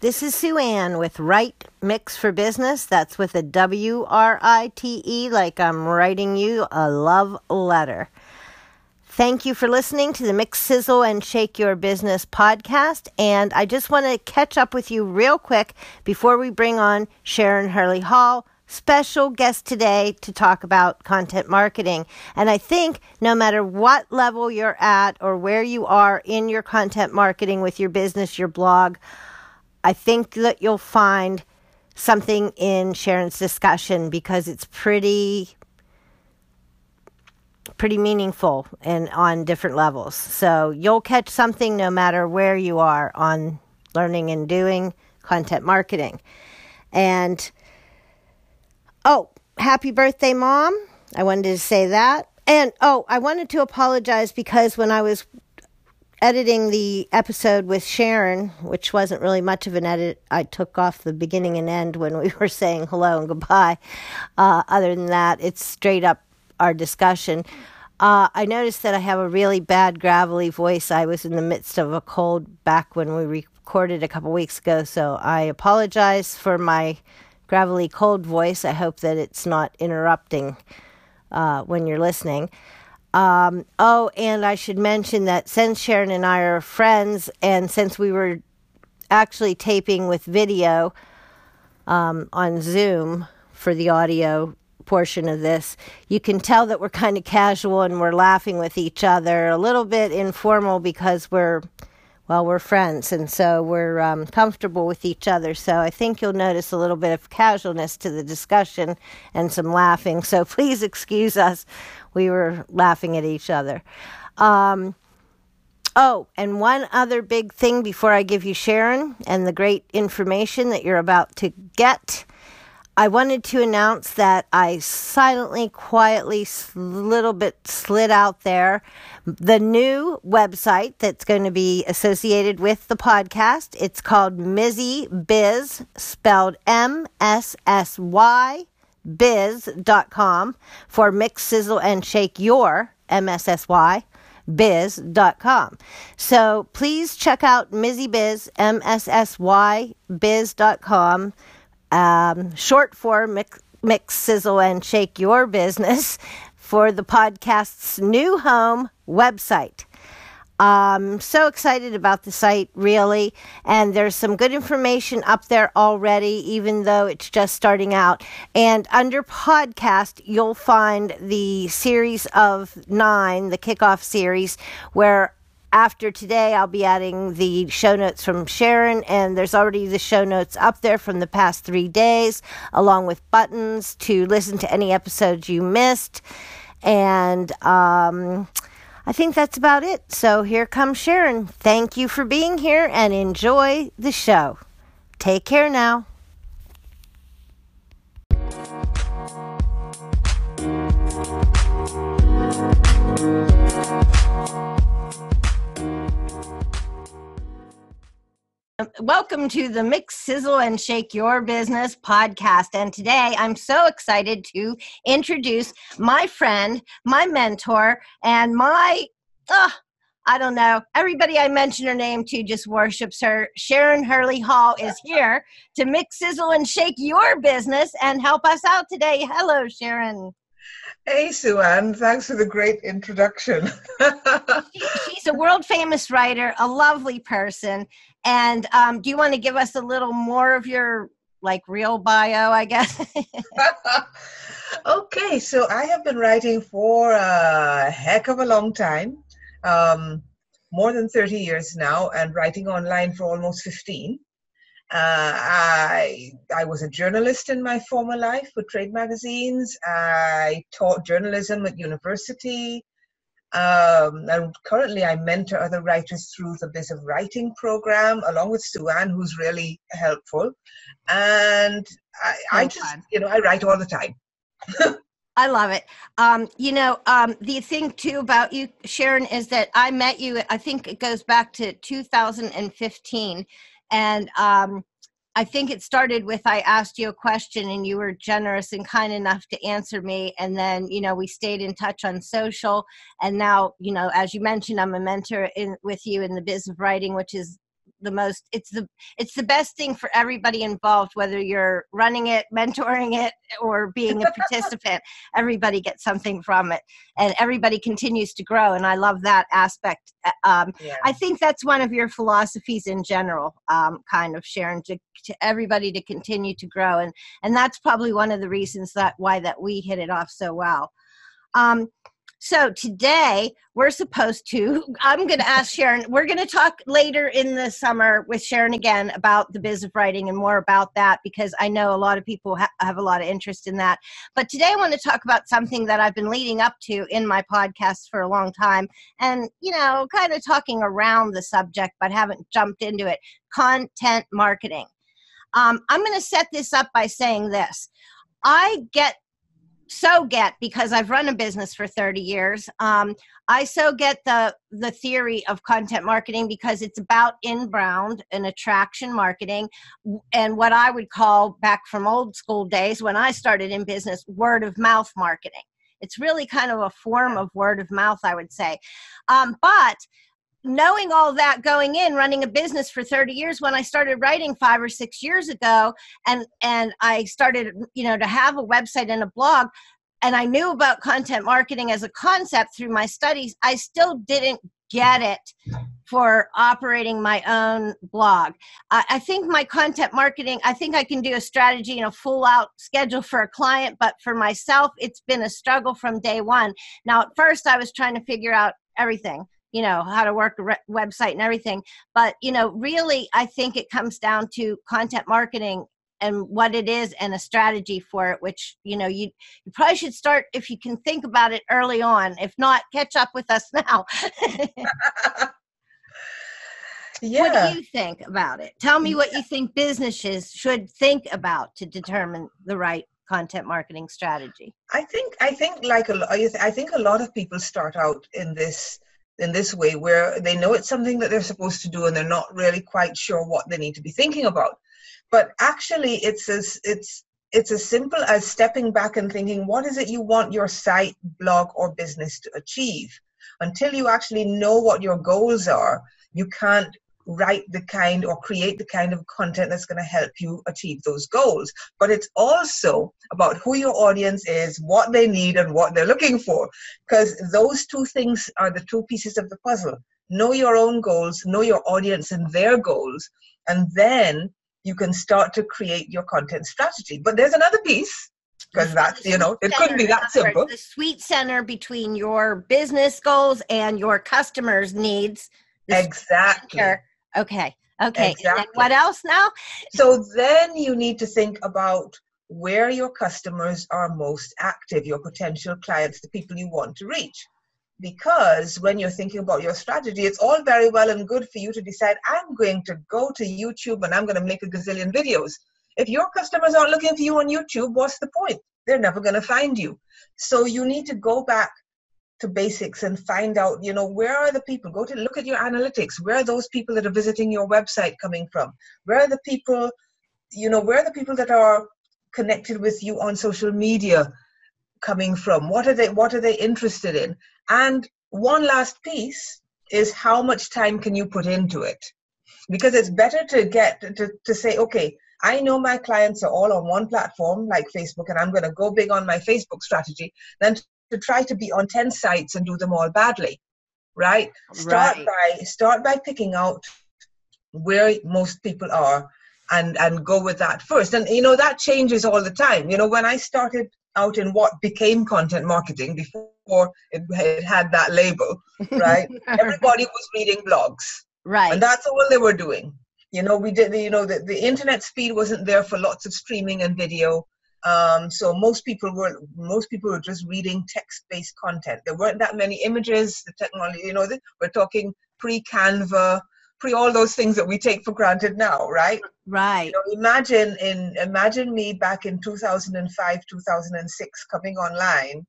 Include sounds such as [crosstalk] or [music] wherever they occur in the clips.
This is Sue Ann with Write Mix for Business. That's with a W R I T E, like I'm writing you a love letter. Thank you for listening to the Mix Sizzle and Shake Your Business podcast. And I just want to catch up with you real quick before we bring on Sharon Hurley Hall, special guest today to talk about content marketing. And I think no matter what level you're at or where you are in your content marketing with your business, your blog, I think that you'll find something in Sharon's discussion because it's pretty pretty meaningful and on different levels. So you'll catch something no matter where you are on learning and doing content marketing. And oh, happy birthday, mom. I wanted to say that. And oh, I wanted to apologize because when I was editing the episode with Sharon, which wasn't really much of an edit, I took off the beginning and end when we [laughs] were saying hello and goodbye. Uh, other than that, it's straight up our discussion. Uh, I noticed that I have a really bad gravelly voice. I was in the midst of a cold back when we recorded a couple weeks ago, so I apologize for my gravelly cold voice. I hope that it's not interrupting uh, when you're listening. Um, oh, and I should mention that since Sharon and I are friends, and since we were actually taping with video um, on Zoom for the audio portion of this, you can tell that we're kind of casual and we're laughing with each other, a little bit informal because we're, well, we're friends and so we're um, comfortable with each other. So I think you'll notice a little bit of casualness to the discussion and some laughing. So [laughs] please excuse us. We were laughing at each other. Um, Oh, and one other big thing before I give you Sharon and the great information that you're about to get. I wanted to announce that I silently, quietly, little bit slid out there the new website that's going to be associated with the podcast. It's called Missy Biz, spelled M S S Y biz.com for mix, sizzle, and shake your MSSY biz.com. So please check out Mizzy Biz, M-S-S-Y biz.com um, short for mix, mix, sizzle, and shake your business for the podcast's new home website. I'm so excited about the site, really. And there's some good information up there already, even though it's just starting out. And under podcast, you'll find the series of nine, the kickoff series, where after today, I'll be adding the show notes from Sharon, and there's already the show notes up there from the past three days, along with buttons to listen to any episodes you missed. And um, I think that's about it. So here comes Sharon. Thank you for being here and enjoy the show. Take care now. Welcome to the Mix Sizzle and Shake Your Business podcast. And today I'm so excited to introduce my friend, my mentor, and my, uh, I don't know, everybody I mention her name to just worships her. Sharon Hurley Hall is here to mix, sizzle, and shake your business and help us out today. Hello, Sharon. Hey, Sue Ann. Thanks for the great introduction. [laughs] she, she's a world famous writer, a lovely person, and um, do you want to give us a little more of your like real bio, I guess? [laughs] okay, so I have been writing for a heck of a long time, um, more than 30 years now, and writing online for almost 15. Uh, I I was a journalist in my former life for trade magazines. I taught journalism at university. Um, and currently, I mentor other writers through the Biz of Writing program, along with Sue Ann, who's really helpful. And I, I just, you know, I write all the time. [laughs] I love it. Um, you know, um, the thing too about you, Sharon, is that I met you. I think it goes back to 2015, and um, I think it started with I asked you a question and you were generous and kind enough to answer me. And then, you know, we stayed in touch on social. And now, you know, as you mentioned, I'm a mentor in with you in the biz of writing, which is the most it's the it's the best thing for everybody involved whether you're running it [laughs] mentoring it or being a participant everybody gets something from it and everybody continues to grow and i love that aspect uh, um, yeah. i think that's one of your philosophies in general um, kind of sharon to, to everybody to continue to grow and and that's probably one of the reasons that why that we hit it off so well um, so today we're supposed to, I'm going to ask Sharon, we're going to talk later in the summer with Sharon again about the biz of writing and more about that because I know a lot of people ha- have a lot of interest in that. But today I want to talk about something that I've been leading up to in my podcast for a long time and, you know, kind of talking around the subject but haven't jumped into it content marketing. Um, I'm going to set this up by saying this. I get so get because I've run a business for 30 years. Um, I so get the the theory of content marketing because it's about inbound and attraction marketing, and what I would call back from old school days when I started in business, word of mouth marketing. It's really kind of a form of word of mouth, I would say. Um, but knowing all that going in running a business for 30 years when i started writing five or six years ago and and i started you know to have a website and a blog and i knew about content marketing as a concept through my studies i still didn't get it for operating my own blog. I, I, think my content marketing, I think I can do a strategy and a full out schedule for a client, but for myself, it's been a struggle from day one. Now, at first, I was trying to figure out everything you know how to work a re- website and everything. But you know really i think it comes down to content marketing and what it is and a strategy for it which you know you, you probably should start if you can think about it early on. If not catch up with us [laughs] now. Yeah. what do you think about it? Tell me mm. what you think businesses should think about to determine the right content marketing strategy. I think i think like a, i think a lot of people start out in this in this way where they know it's something that they're supposed to do and they're not really quite sure what they need to be thinking about. But actually it's as it's it's as simple as stepping back and thinking what is it you want your site blog or business to achieve? Until you actually know what your goals are you can't write the kind or create the kind of content that's going to help you achieve those goals. But it's also about who your audience is, what they need, and what they're looking for. Because those two things are the two pieces of the puzzle. Know your own goals, know your audience and their goals, and then you can start to create your content strategy. But there's another piece because that's you know it couldn't be that simple the sweet center between your business goals and your customers needs exactly Okay. Okay. Exactly. what else now? So then you need to think about where your customers are most active, your potential clients, the people you want to reach. Because when you're thinking about your strategy, it's all very well and good for you to decide, I'm going to go to YouTube and I'm going to make a gazillion videos. If your customers aren't looking for you on YouTube, what's the point? They're never going to find you. So you need to go back to basics and find out you know where are the people? Go to look at your analytics. Where are those people that are visiting your website coming from? Where are the people you know where are the people that are connected with you on social media coming from? What are they what are they interested in? And one last piece is how much time can you put into it? Because it's better to get to, to say okay I know my clients are all on one platform like Facebook, and I'm going to go big on my Facebook strategy, than to try to be on 10 sites and do them all badly right? Start right. by start by picking out where most people are and and go with that first. And you know that changes all the time. You know when i started out in what became content marketing before it, it had that label right? [laughs] Everybody was reading blogs. Right. And that's all they were doing. You know we did you know the, the internet speed wasn't there for lots of streaming and video um, so most people were most people were just reading text-based content. There weren't that many images. The technology, you know, we're talking pre-Canva, pre all those things that we take for granted now, right? Right. You know, imagine in imagine me back in 2005, 2006, coming online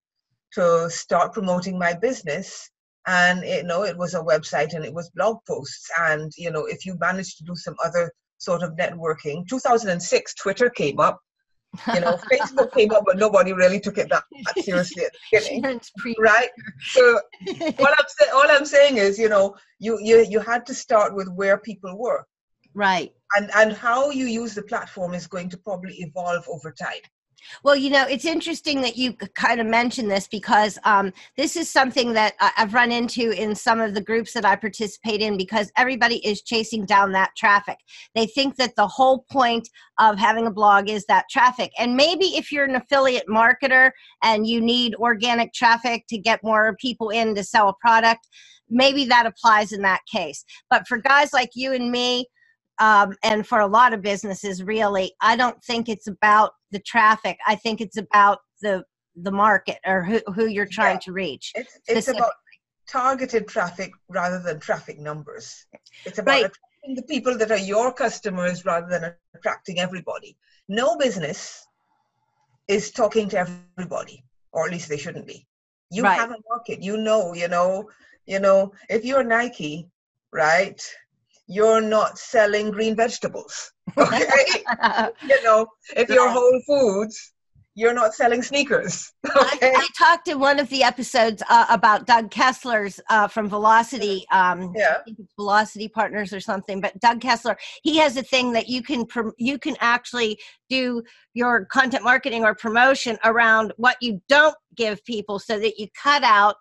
to start promoting my business and you know it was a website and it was blog posts and you know if you managed to do some other sort of networking 2006 twitter came up you know, Facebook came up, but nobody really took it that, that [laughs] seriously at the beginning, right? So what I'm saying, all I'm saying is, you know, you you you had to start with where people were. Right. And and how you use the platform is going to probably evolve over time. Well, you know, it's interesting that you kind of mentioned this because um, this is something that I've run into in some of the groups that I participate in because everybody is chasing down that traffic. They think that the whole point of having a blog is that traffic. And maybe if you're an affiliate marketer and you need organic traffic to get more people in to sell a product, maybe that applies in that case. But for guys like you and me, um, and for a lot of businesses really i don't think it's about the traffic i think it's about the the market or who, who you're trying yeah. to reach it's, it's about targeted traffic rather than traffic numbers it's about right. attracting the people that are your customers rather than attracting everybody no business is talking to everybody or at least they shouldn't be you right. have a market you know you know you know if you're nike right you're not selling green vegetables. [laughs] Okay. you know, if you're Whole Foods, you're not selling sneakers. [laughs] Okay? I, I, talked in one of the episodes uh, about Doug Kessler's uh, from Velocity. Um, yeah. Velocity Partners or something. But Doug Kessler, he has a thing that you can prom- you can actually do your content marketing or promotion around what you don't give people, so that you cut out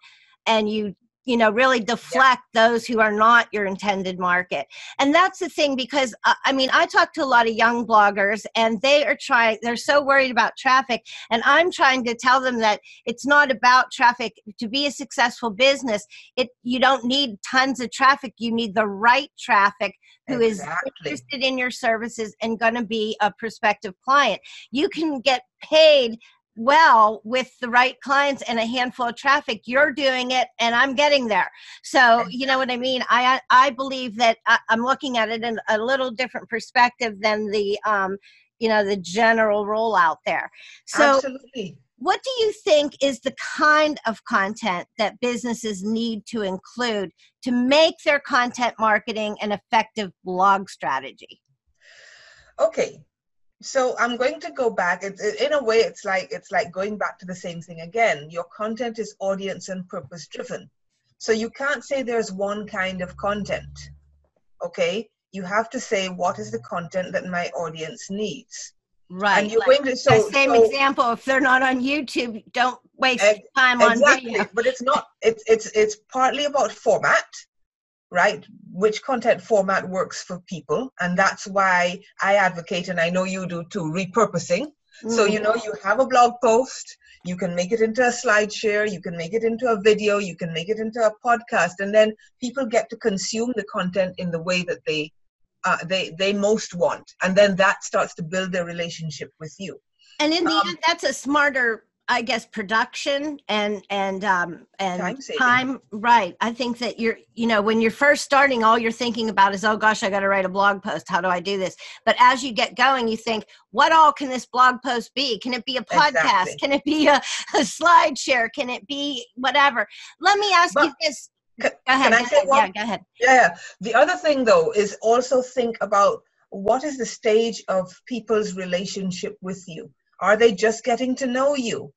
and you you know really deflect yeah. those who are not your intended market and that's the thing because uh, i mean i talk to a lot of young bloggers and they are trying they're so worried about traffic and i'm trying to tell them that it's not about traffic to be a successful business it you don't need tons of traffic you need the right traffic who exactly. is interested in your services and going to be a prospective client you can get paid well with the right clients and a handful of traffic you're doing it and i'm getting there. So you know what i mean? I i believe that I, am looking at it in a little different perspective than the um you know the general rollout there. So Absolutely. what do you think is the kind of content that businesses need to include to make their content marketing an effective blog strategy? Okay so i'm going to go back. It, it, in a way it's like it's like going back to the same thing again. Your content is audience and purpose driven. So you can't say there's one kind of content okay? You have to say what is the content that my audience needs. Right and you're like, going to so the same so, example if they're not on youtube don't waste time on exactly, video but it's not it's it's it's partly about format right? Which content format works for people. And that's why I advocate, and I know you do too, repurposing. Mm-hmm. So, you know, you have a blog post, you can make it into a slide share, you can make it into a video, you can make it into a podcast, and then people get to consume the content in the way that they uh, they they most want, and then that starts to build their relationship with you. And in the um, end, that's a smarter I guess production and and um and time, time, right. I think that you're you know when you're first starting all you're thinking about is oh gosh I got to write a blog post. How do I do this? But as you get going you think what all can this blog post be? Can it be a podcast? Exactly. can it be a, a slide share can it be whatever? Let me ask but, you this. can, go ahead, can I say one? yeah go ahead. Yeah. The other thing though is also think about what is the stage of people's relationship with you. Are they just getting to know you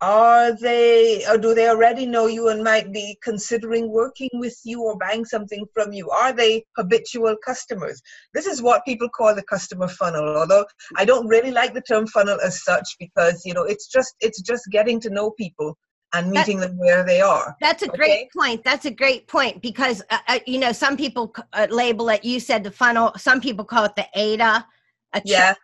are they or do they already know you and might be considering working with you or buying something from you? Are they habitual customers? This is what people call the customer funnel although i don't really like the term funnel as such because you know it's just it's just getting to know people and meeting them where they are. That's a okay? great point. That's a great point because uh, uh, you know some people uh, label it you said the funnel some people call it the AIDA a yeah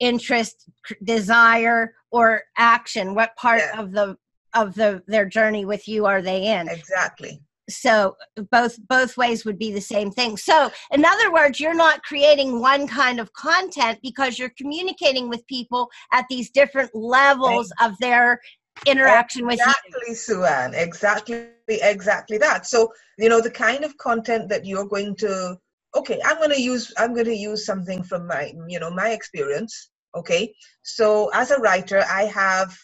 interest desire or action? What part yeah. of the of the their journey with you are they in? Exactly. So both both ways would be the same thing. So in other words you're not creating one kind of content because you're communicating with people at these different levels of their interaction exactly, with you. Exactly sue ann exactly exactly that. So you know the kind of content that you're going to okay i'm going to use i'm going to use something from my you know my experience okay? So as a writer i have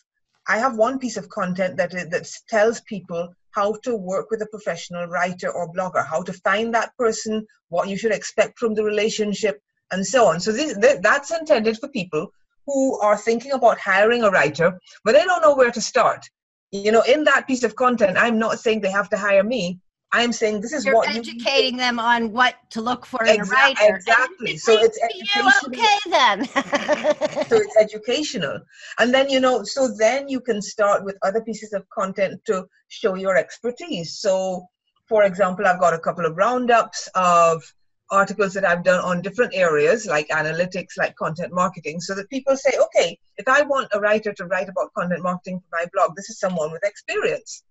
i have one piece of content that that tells people how to work with a professional writer or blogger how to find that person what you should expect from the relationship and so on. So this that's intended for people who are thinking about hiring a writer but they don't know where to start. You know in that piece of content i'm not saying they have to hire me I'm saying this is You're what educating you, them on what to look for in a writer. Exactly. So it's educational. okay then. [laughs] so it's educational, and then you know, so then you can start with other pieces of content to show your expertise. So, for example, I've got a couple of roundups of articles that I've done on different areas like analytics, like content marketing, so that people say, okay, if I want a writer to write about content marketing for my blog, this is someone with experience.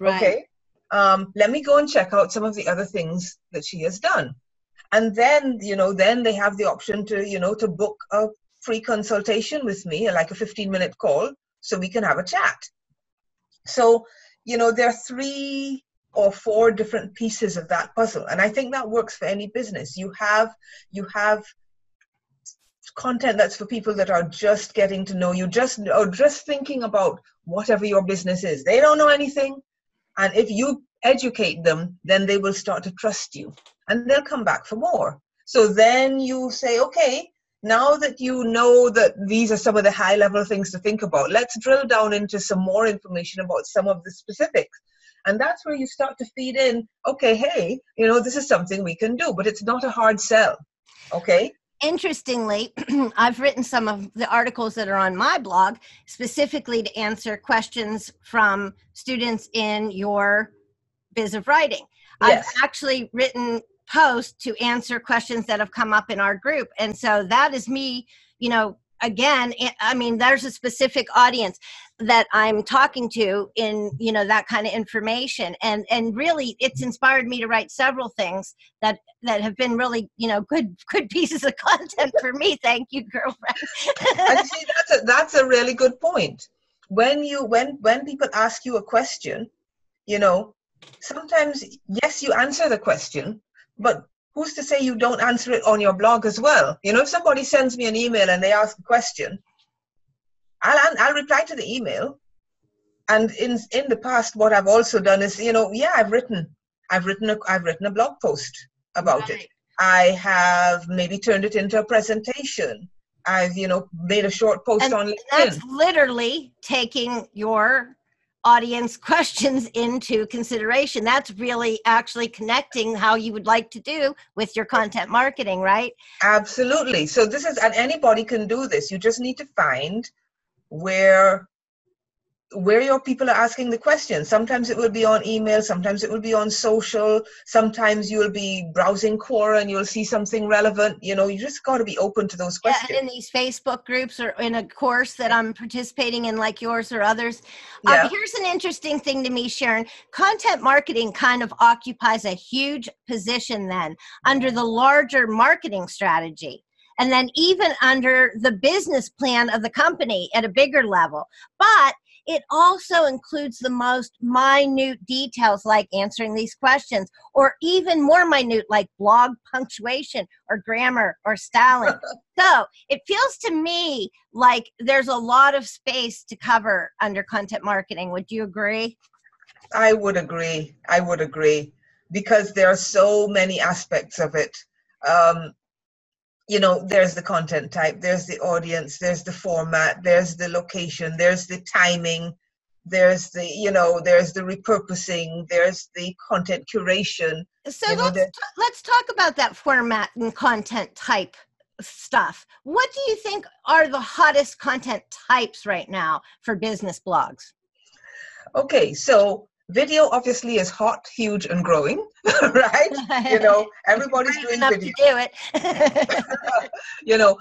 Right. Okay um, let me go and check out some of the other things that she has done. And then you know then they have the option to you know to book a free consultation with me like a 15 minute call so we can have a chat. So you know there are three or four different pieces of that puzzle and i think that works for any business. You have you have content that's for people that are just getting to know you just or just thinking about whatever your business is. They don't know anything and if you educate them, then they will start to trust you and they'll come back for more. So then you say, okay, now that you know that these are some of the high level things to think about, let's drill down into some more information about some of the specifics. And that's where you start to feed in, okay, hey, you know, this is something we can do, but it's not a hard sell. Okay interestingly, [clears throat] I've written some of the articles that are on my blog specifically to answer questions from students in your biz of writing. Yes. I've actually written posts to answer questions that have come up in our group. And so that is me, you know, again eh, i mean there's a specific audience that i'm talking to in you know that kind of information. And and really it's inspired me to write several things that that have been really you know good good pieces of [laughs] content for me. Thank you girlfriend. And see that's a, that's a really good point. When you when when people ask you a question you know sometimes yes you answer the question but who's to say you don't answer it on your blog as well? You know, if somebody sends me an email and they ask a question, I'll, I'll reply to the email. And in in the past, what I've also done is, you know, yeah, I've written, I've written, a, I've written a blog post about right. it. I have maybe turned it into a presentation. I've, you know, made a short post and on LinkedIn. That's literally taking your audience [laughs] questions into consideration. That's really actually connecting how you would like to do with your content marketing, right? Absolutely. So this is and anybody can do this. You just need to find where where your people are asking the questions. Sometimes it will be on email, sometimes it will be on social, sometimes you'll be browsing Quora and you'll see something relevant. You know, you just got to be open to those questions. Yeah, in these Facebook groups or in a course that I'm participating in, like yours or others. Um, yeah. Um, here's an interesting thing to me, Sharon. Content marketing kind of occupies a huge position then under the larger marketing strategy and then even under the business plan of the company at a bigger level. But it also includes the most minute details like answering these questions, or even more minute like blog punctuation or grammar or styling. [laughs] so it feels to me like there's a lot of space to cover under content marketing. Would you agree? I would agree. I would agree because there are so many aspects of it. Um, you know there's the content type there's the audience there's the format there's the location there's the timing there's the you know there's the repurposing there's the content curation. So you let's, t- let's talk about that format and content type stuff. What do you think are the hottest content types right now for business blogs? Okay so video obviously is hot, huge, and growing, [laughs] right? You know, [laughs] everybody's doing video. to do it. [laughs] you know,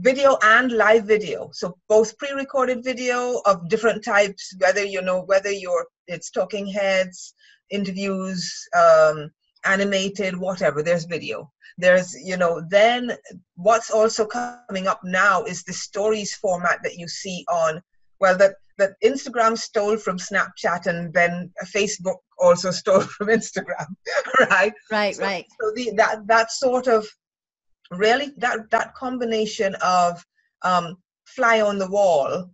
video and live video. So both pre-recorded video of different types, whether you know whether you're it's talking heads, interviews, um, animated, whatever. There's video. There's you know then what's also coming up now is the stories format that you see on well that that Instagram stole from Snapchat and then Facebook also [laughs] stole from Instagram, [laughs] right? Right, so, right. So the, that that sort of really that that combination of um, fly on the wall,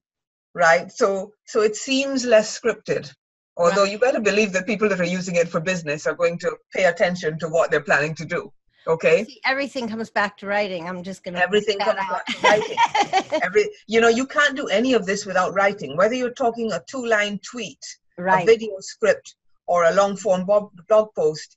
right? So so it seems less scripted. Although right. you better believe that people that are using it for business are going to pay attention to what they're planning to do. Okay. See, everything comes back to writing. I'm just gonna. Everything comes out. back to writing. Every, you know, you can't do any of this without writing. Whether you're talking a two-line tweet, right. a video script, or a long form blog post,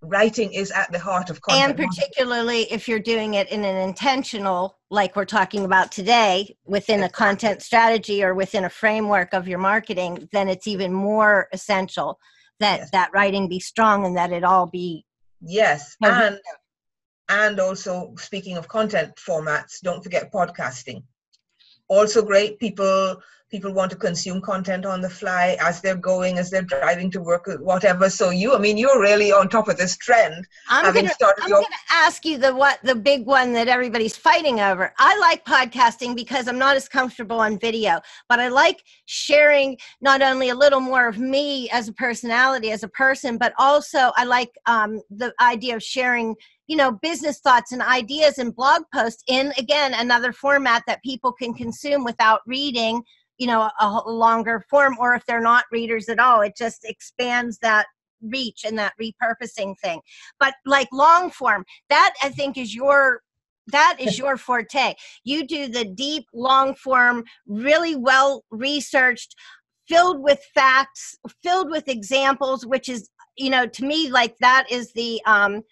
writing is at the heart of content. And particularly if you're doing it in an intentional, like we're talking about today, within a content strategy or within a framework of your marketing, then it's even more essential that yes. that writing be strong and that it all be yes and and also speaking of content formats don't forget podcasting. Also great people people want to consume content on the fly as they're going as they're driving to work whatever. So you i mean you're really on top of this trend i'm gonna, your- gonna ask you the what the big one that everybody's fighting over. I like podcasting because i'm not as comfortable on video but i like sharing not only a little more of me as a personality as a person but also i like um, the idea of sharing you know business thoughts and ideas and blog posts in again another format that people can consume without reading you know a, a longer form or if they're not readers at all it just expands that reach and that repurposing thing. But like long form that i think is your that is your forte. You do the deep long form really well researched filled with facts filled with examples which is you know to me like that is the um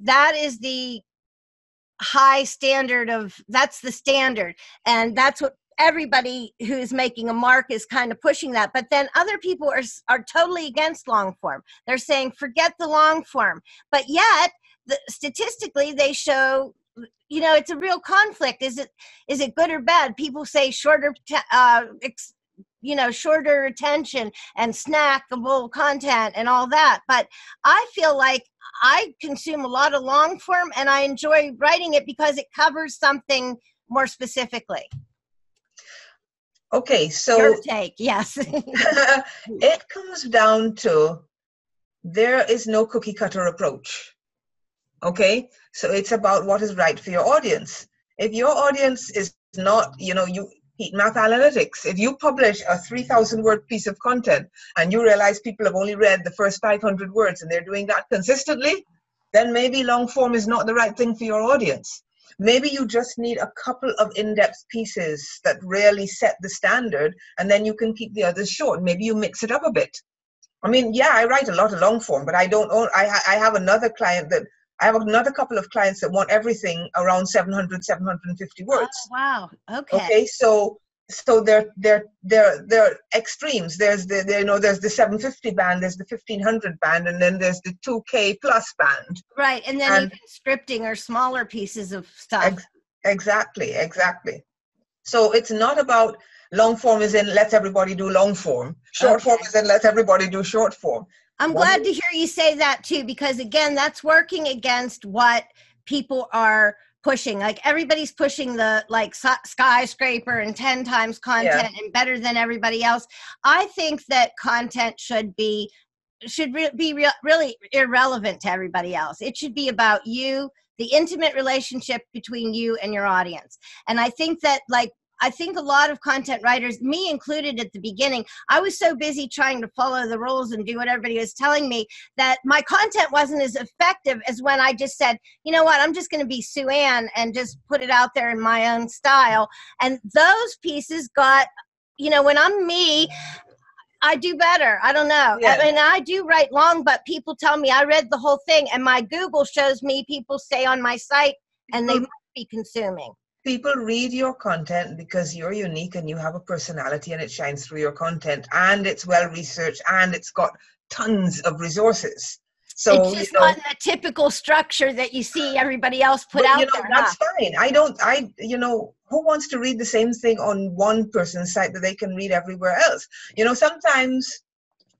that is the high standard of that's the standard and that's what everybody who's making a mark is kind of pushing that but then other people are are totally against long form. They're saying forget the long form. But yet the, statistically they show you know it's a real conflict. Is it is it good or bad? People say shorter uh, ex, you know shorter attention and snackable content and all that but i feel like i consume a lot of long form and i enjoy writing it because it covers something more specifically Okay, so your take, yes. [laughs] it comes down to there is no cookie cutter approach. Okay, so it's about what is right for your audience. If your audience is not, you know, you heat map analytics. If you publish a 3,000 word piece of content and you realize people have only read the first 500 words and they're doing that consistently, then maybe long form is not the right thing for your audience. Maybe you just need a couple of in-depth pieces that really set the standard, and then you can keep the others short. Maybe you mix it up a bit. I mean, yeah, I write a lot of long form, but I don't own. I I have another client that I have another couple of clients that want everything around 700, 750 words. Oh, wow. Okay. Okay. So so they're they're they're they're extremes there's the, the, you know there's the 750 band there's the 1500 band and then there's the 2k plus band right and then and even scripting or smaller pieces of stuff ex- exactly exactly so it's not about long form is in let's everybody do long form short okay. form is in let's everybody do short form i'm what glad to hear you say that too because again that's working against what people are pushing. Like everybody's pushing the like skyscraper and 10 times content yeah. and better than everybody else. I think that content should be should re- be re- really irrelevant to everybody else. It should be about you the intimate relationship between you and your audience. And i think that like I think a lot of content writers, me included at the beginning, I was so busy trying to follow the rules and do what everybody was telling me that my content wasn't as effective as when I just said, you know what, I'm just going to be Sue Ann and just put it out there in my own style. And those pieces got, you know, when I'm me, I do better. I don't know. Yeah. I mean, I do write long, but people tell me I read the whole thing, and my Google shows me people stay on my site and they mm-hmm. must be consuming people read your content because you're unique and you have a personality and it shines through your content and it's well researched and it's got tons of resources so it's just you know, not the typical structure that you see everybody else put out you know, there. That's huh? fine. I don't. I you know who wants to read the same thing on one person's site that they can read everywhere else? You know, sometimes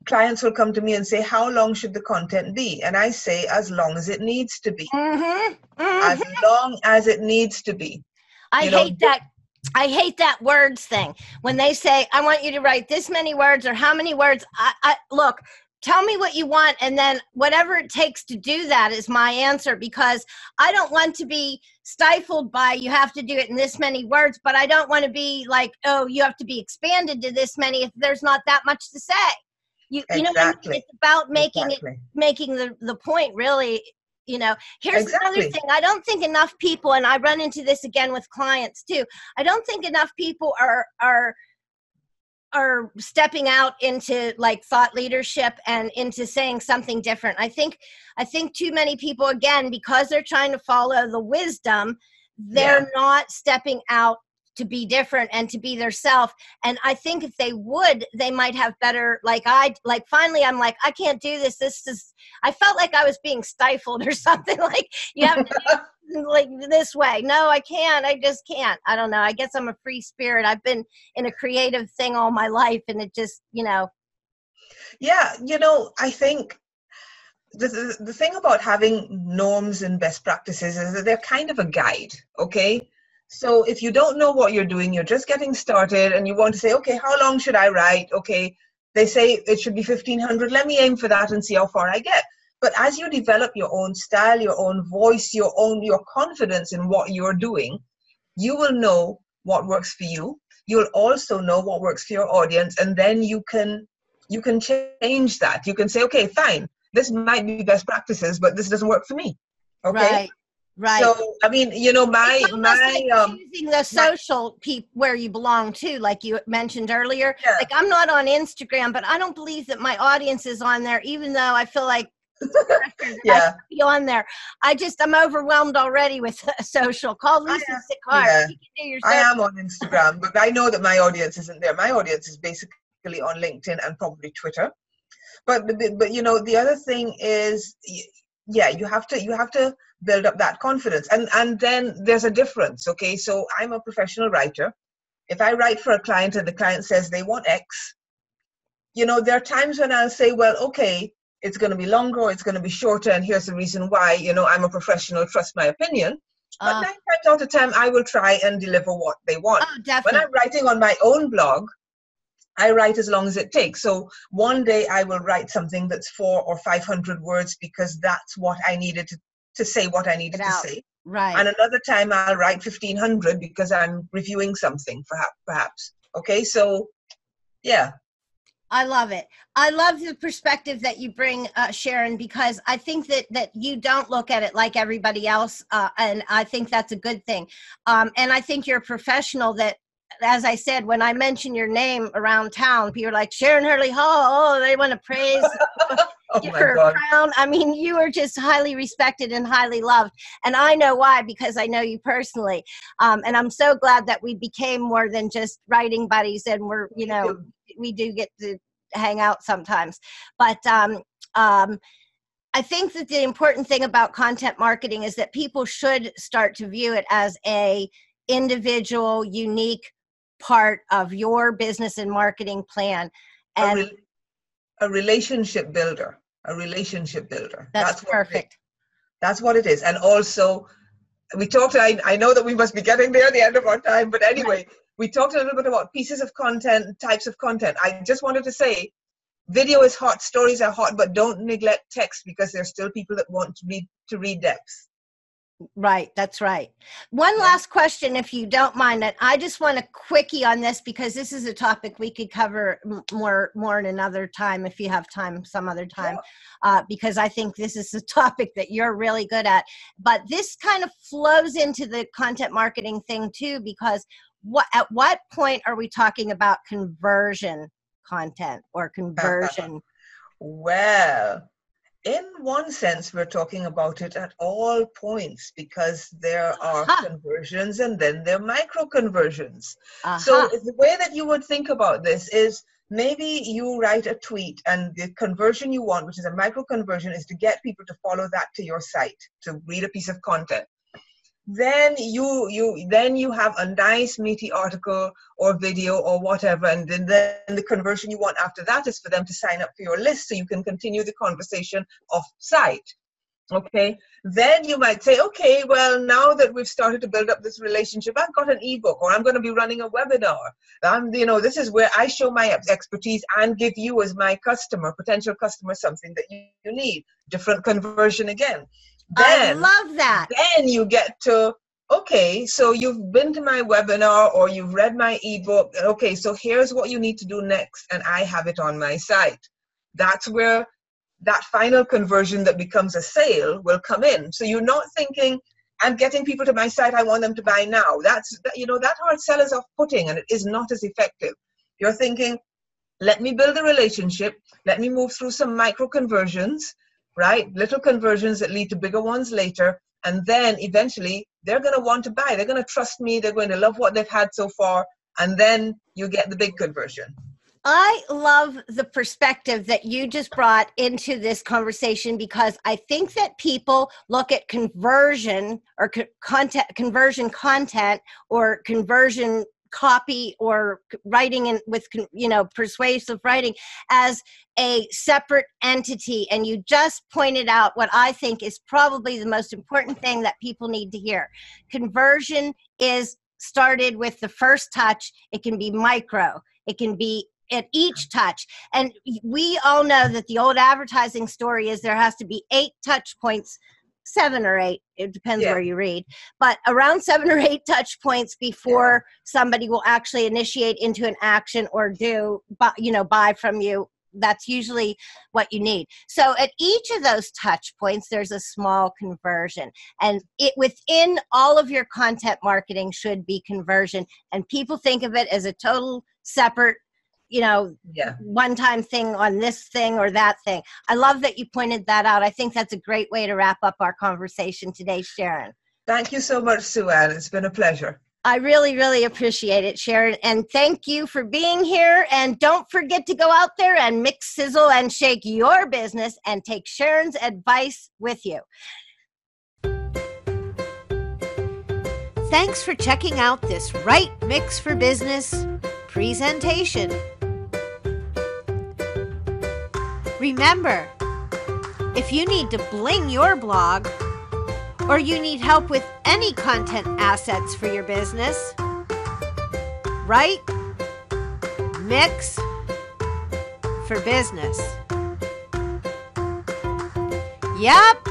clients will come to me and say, "How long should the content be?" And I say, "As long as it needs to be. Mm-hmm. Mm-hmm. As long as it needs to be." I you hate know, that. I hate that words thing. When they say, I want you to write this many words or how many words, I, I look, tell me what you want and then whatever it takes to do that is my answer because i don't want to be stifled by you have to do it in this many words but i don't want to be like oh you have to be expanded to this many if there's not that much to say you, exactly. you know what I mean? it's about making exactly. it making the, the point really you know here's exactly. another thing i don't think enough people and i run into this again with clients too i don't think enough people are are are stepping out into like thought leadership and into saying something different. I think I think too many people again because they're trying to follow the wisdom, they're yeah. not stepping out to be different and to be their self. And i think if they would they might have better like i like finally i'm like i can't do this. This is i felt like i was being stifled [laughs] or something like you have to [laughs] like this way. No i can't. I just can't. I don't know. I guess i'm a free spirit. I've been in a creative thing all my life and it just you know. Yeah you know i think the, the, the thing about having norms and best practices is that they're kind of a guide okay so if you don't know what you're doing, you're just getting started and you want to say, okay, how long should I write? Okay, they say it should be 1500. Let me aim for that and see how far I get. But as you develop your own style, your own voice, your own your confidence in what you're doing, you will know what works for you. You'll also know what works for your audience, and then you can you can change that. You can say, okay, fine, this might be best practices, but this doesn't work for me. Okay. Right. Right. So I mean, you know, my my like um, using the social my, where you belong to, like you mentioned earlier. Yeah. Like I'm not on Instagram, but I don't believe that my audience is on there, even though I feel like yeah. be on there. I just I'm overwhelmed already with [laughs] social. Call Lisa Sicard. Yeah. I am on Instagram, but I know that my audience isn't there. My audience is basically on LinkedIn and probably Twitter. But but, but you know the other thing is yeah you have to you have to build up that confidence. And and then there's a difference okay? So i'm a professional writer. If i write for a client and the client says they want x you know there are times when i'll say well okay it's going to be longer or it's going to be shorter and here's the reason why you know i'm a professional trust my opinion. But uh, nine times out of ten i will try and deliver what they want. Oh, when i'm writing on my own blog I write as long as it takes. So one day I will write something that's four or 500 words because that's what I needed to, to say what I needed to say. Right. And another time I'll write 1500 because I'm reviewing something perhaps. perhaps. Okay. So yeah. I love it. I love the perspective that you bring, uh, Sharon, because I think that that you don't look at it like everybody else, uh, and I think that's a good thing. Um, and I think you're a professional that as I said, when I mention your name around town, people are like Sharon Hurley Hall. Oh, they want to praise [laughs] oh give her a crown. I mean, you are just highly respected and highly loved, and I know why because I know you personally. Um, and I'm so glad that we became more than just writing buddies, and we're you know we do get to hang out sometimes. But um, um, I think that the important thing about content marketing is that people should start to view it as a individual, unique part of your business and marketing plan and a, re- a relationship builder a relationship builder. That's, that's perfect. That's what it is. And also we talked I, I know that we must be getting there at the end of our time but anyway we talked a little bit about pieces of content types of content. I just wanted to say video is hot stories are hot but don't neglect text because there's still people that want to read to read depth Right, that's right. One last question, if you don't mind. That I just want a quickie on this because this is a topic we could cover more more in another time if you have time, some other time. Uh, because I think this is a [laughs] topic that you're really good at. But this kind of flows into the content marketing thing too, because what at what point are we talking about conversion content or [laughs] conversion? well, in one sense, we're talking about it at all points because there are uh-huh. conversions and then there are micro conversions. Uh-huh. So the way that you would think about this is maybe you write a tweet and the conversion you want, which is a micro conversion, is to get people to follow that to your site to read a piece of content then you you then you have a nice meaty article or video or whatever and then, the conversion you want after that is for them to sign up for your list so you can continue the conversation off site okay? Then you might say okay well now that we've started to build up this relationship i've got an ebook or i'm going to be running a webinar. I'm you know this is where i show my expertise and give you as my customer potential customer something that you, you need. Different conversion again then, I love that. Then you get to, okay, so you've been to my webinar or you've read my ebook. Okay, so here's what you need to do next, and I have it on my site. That's where that final conversion that becomes a sale will come in. So you're not thinking, I'm getting people to my site, I want them to buy now. That's, you know, that hard sell is off putting and it is not as effective. You're thinking, let me build a relationship, let me move through some micro conversions, right? Little conversions that lead to bigger ones later. And then eventually they're going to want to buy. They're going to trust me. They're going to love what they've had so far. And then you get the big conversion. I love the perspective that you just brought into this conversation because I think that people look at conversion or co- content conversion content or conversion copy or writing in with you know persuasive writing as a separate entity. And you just pointed out what i think is probably the most important thing that people need to hear. Conversion is started with the first touch. It can be micro. It can be at each touch. And we all know that the old advertising story is there has to be eight touch points seven or eight it depends yeah. where you read but around seven or eight touch points before yeah. somebody will actually initiate into an action or do you know buy from you that's usually what you need so at each of those touch points there's a small conversion and it within all of your content marketing should be conversion and people think of it as a total separate you know yeah. one time thing on this thing or that thing i love that you pointed that out i think that's a great way to wrap up our conversation today sharon thank you so much sue-ann it's been a pleasure I really, really appreciate it, Sharon. And thank you for being here. And don't forget to go out there and mix, sizzle, and shake your business and take Sharon's advice with you. Thanks for checking out this Right Mix for Business presentation. Remember, if you need to bling your blog or you need help with any content assets for your business, write Mix for Business. Yep,